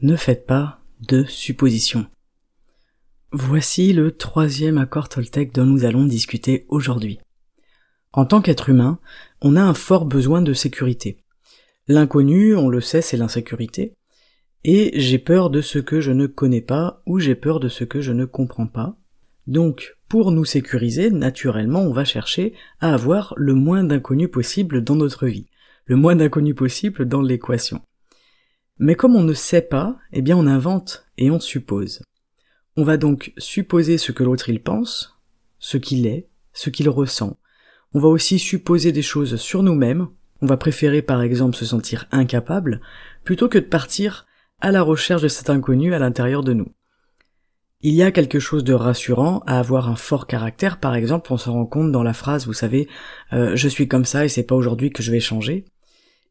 Ne faites pas de suppositions. Voici le troisième accord Toltec dont nous allons discuter aujourd'hui. En tant qu'être humain, on a un fort besoin de sécurité. L'inconnu, on le sait, c'est l'insécurité, et j'ai peur de ce que je ne connais pas ou j'ai peur de ce que je ne comprends pas. Donc, pour nous sécuriser, naturellement, on va chercher à avoir le moins d'inconnus possible dans notre vie, le moins d'inconnus possible dans l'équation. Mais comme on ne sait pas, eh bien on invente et on suppose. On va donc supposer ce que l'autre il pense, ce qu'il est, ce qu'il ressent. On va aussi supposer des choses sur nous-mêmes. On va préférer par exemple se sentir incapable plutôt que de partir à la recherche de cet inconnu à l'intérieur de nous. Il y a quelque chose de rassurant à avoir un fort caractère, par exemple, on se rend compte dans la phrase, vous savez, euh, je suis comme ça et c'est pas aujourd'hui que je vais changer.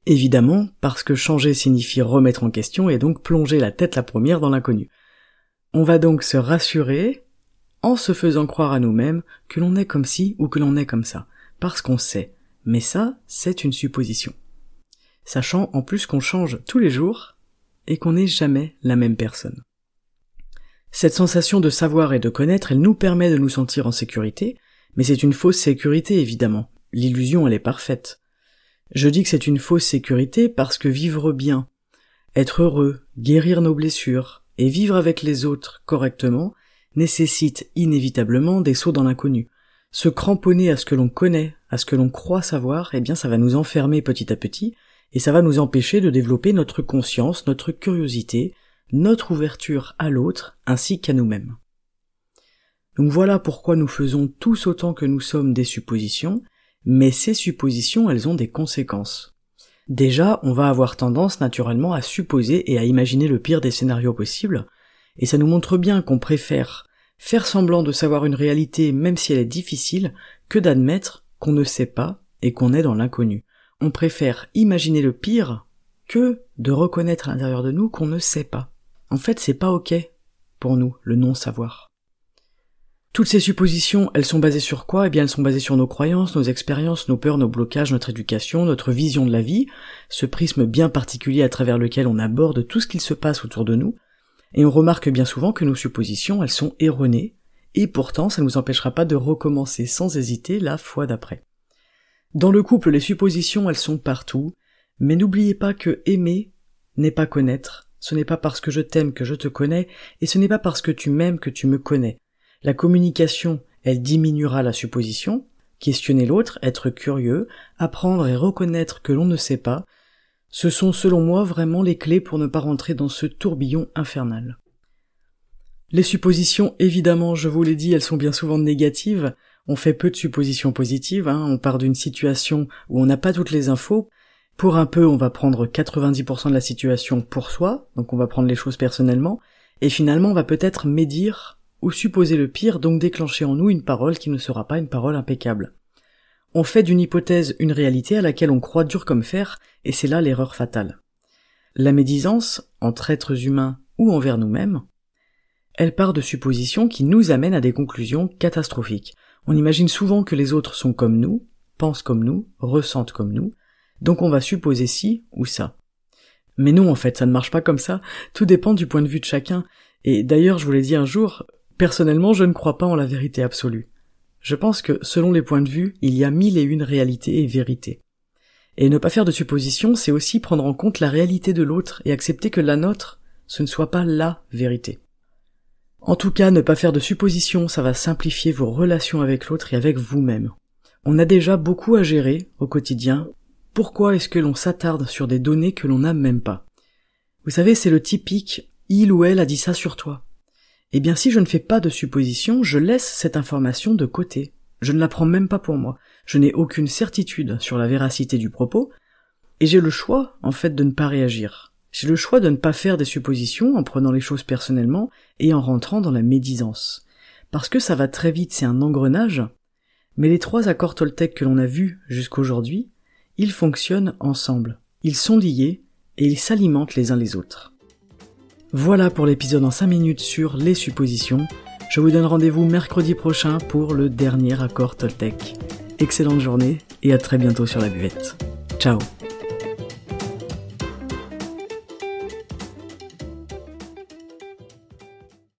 Évidemment, parce que changer signifie remettre en question et donc plonger la tête la première dans l'inconnu. On va donc se rassurer en se faisant croire à nous-mêmes que l'on est comme ci ou que l'on est comme ça, parce qu'on sait. Mais ça, c'est une supposition. Sachant en plus qu'on change tous les jours et qu'on n'est jamais la même personne. Cette sensation de savoir et de connaître, elle nous permet de nous sentir en sécurité, mais c'est une fausse sécurité évidemment. L'illusion, elle est parfaite. Je dis que c'est une fausse sécurité parce que vivre bien, être heureux, guérir nos blessures et vivre avec les autres correctement nécessite inévitablement des sauts dans l'inconnu. Se cramponner à ce que l'on connaît, à ce que l'on croit savoir, eh bien ça va nous enfermer petit à petit, et ça va nous empêcher de développer notre conscience, notre curiosité, notre ouverture à l'autre ainsi qu'à nous-mêmes. Donc voilà pourquoi nous faisons tous autant que nous sommes des suppositions, mais ces suppositions elles ont des conséquences. Déjà, on va avoir tendance naturellement à supposer et à imaginer le pire des scénarios possibles, et ça nous montre bien qu'on préfère faire semblant de savoir une réalité même si elle est difficile que d'admettre qu'on ne sait pas et qu'on est dans l'inconnu on préfère imaginer le pire que de reconnaître à l'intérieur de nous qu'on ne sait pas. En fait, c'est pas ok pour nous, le non-savoir. Toutes ces suppositions, elles sont basées sur quoi? Eh bien, elles sont basées sur nos croyances, nos expériences, nos peurs, nos blocages, notre éducation, notre vision de la vie, ce prisme bien particulier à travers lequel on aborde tout ce qu'il se passe autour de nous, et on remarque bien souvent que nos suppositions, elles sont erronées, et pourtant ça ne nous empêchera pas de recommencer sans hésiter la fois d'après. Dans le couple, les suppositions, elles sont partout, mais n'oubliez pas que aimer n'est pas connaître, ce n'est pas parce que je t'aime que je te connais, et ce n'est pas parce que tu m'aimes que tu me connais. La communication, elle diminuera la supposition, questionner l'autre, être curieux, apprendre et reconnaître que l'on ne sait pas, ce sont selon moi vraiment les clés pour ne pas rentrer dans ce tourbillon infernal. Les suppositions, évidemment, je vous l'ai dit, elles sont bien souvent négatives, on fait peu de suppositions positives, hein. on part d'une situation où on n'a pas toutes les infos, pour un peu on va prendre 90% de la situation pour soi, donc on va prendre les choses personnellement, et finalement on va peut-être médire ou supposer le pire, donc déclencher en nous une parole qui ne sera pas une parole impeccable. On fait d'une hypothèse une réalité à laquelle on croit dur comme fer, et c'est là l'erreur fatale. La médisance, entre êtres humains ou envers nous-mêmes, elle part de suppositions qui nous amènent à des conclusions catastrophiques. On imagine souvent que les autres sont comme nous, pensent comme nous, ressentent comme nous, donc on va supposer ci ou ça. Mais non, en fait, ça ne marche pas comme ça, tout dépend du point de vue de chacun, et d'ailleurs, je vous l'ai dit un jour, personnellement, je ne crois pas en la vérité absolue. Je pense que, selon les points de vue, il y a mille et une réalités et vérités. Et ne pas faire de suppositions, c'est aussi prendre en compte la réalité de l'autre et accepter que la nôtre, ce ne soit pas LA vérité. En tout cas, ne pas faire de suppositions, ça va simplifier vos relations avec l'autre et avec vous-même. On a déjà beaucoup à gérer au quotidien. Pourquoi est-ce que l'on s'attarde sur des données que l'on n'a même pas? Vous savez, c'est le typique il ou elle a dit ça sur toi. Eh bien, si je ne fais pas de suppositions, je laisse cette information de côté. Je ne la prends même pas pour moi. Je n'ai aucune certitude sur la véracité du propos, et j'ai le choix, en fait, de ne pas réagir. J'ai le choix de ne pas faire des suppositions en prenant les choses personnellement et en rentrant dans la médisance. Parce que ça va très vite, c'est un engrenage, mais les trois accords Toltec que l'on a vus jusqu'aujourd'hui, ils fonctionnent ensemble. Ils sont liés et ils s'alimentent les uns les autres. Voilà pour l'épisode en 5 minutes sur les suppositions. Je vous donne rendez-vous mercredi prochain pour le dernier accord Toltec. Excellente journée et à très bientôt sur la buvette. Ciao